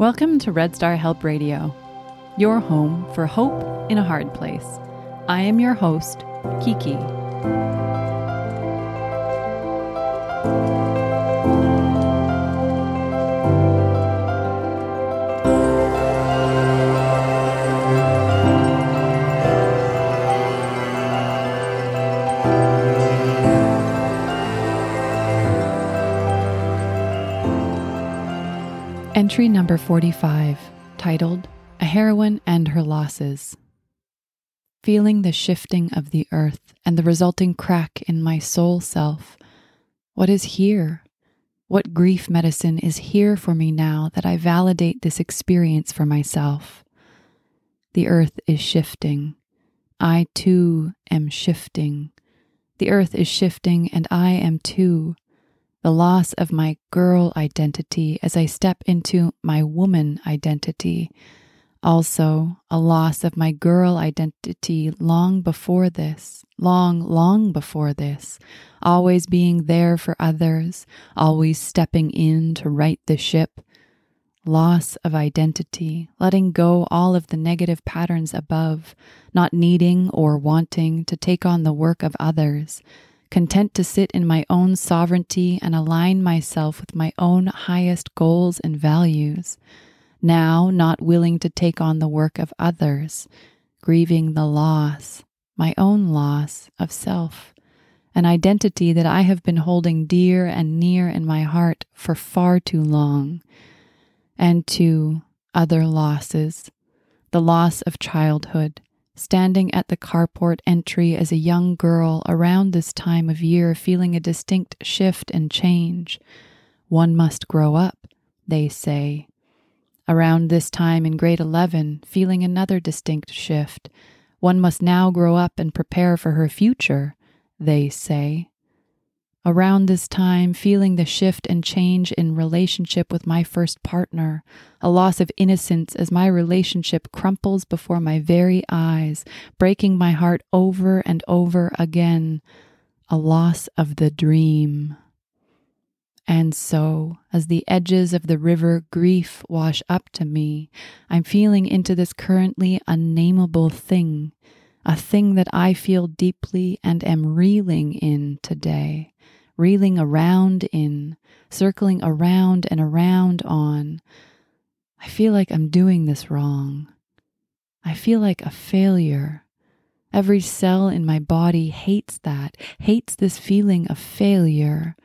Welcome to Red Star Help Radio, your home for hope in a hard place. I am your host, Kiki. Entry number 45, titled A Heroine and Her Losses. Feeling the shifting of the earth and the resulting crack in my soul self, what is here? What grief medicine is here for me now that I validate this experience for myself? The earth is shifting. I too am shifting. The earth is shifting, and I am too the loss of my girl identity as I step into my woman identity. Also, a loss of my girl identity long before this, long, long before this, always being there for others, always stepping in to right the ship. Loss of identity, letting go all of the negative patterns above, not needing or wanting to take on the work of others content to sit in my own sovereignty and align myself with my own highest goals and values, now not willing to take on the work of others, grieving the loss, my own loss of self, an identity that I have been holding dear and near in my heart for far too long, and to other losses, the loss of childhood standing at the carport entry as a young girl around this time of year, feeling a distinct shift and change. One must grow up, they say. Around this time in grade 11, feeling another distinct shift. One must now grow up and prepare for her future, they say. Around this time, feeling the shift and change in relationship with my first partner, a loss of innocence as my relationship crumples before my very eyes, breaking my heart over and over again, a loss of the dream. And so, as the edges of the river grief wash up to me, I'm feeling into this currently unnameable thing, a thing that I feel deeply and am reeling in today reeling around in, circling around and around on. I feel like I'm doing this wrong. I feel like a failure. Every cell in my body hates that, hates this feeling of failure.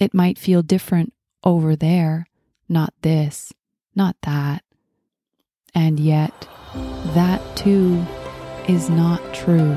It might feel different over there, not this, not that. And yet, that too is not true.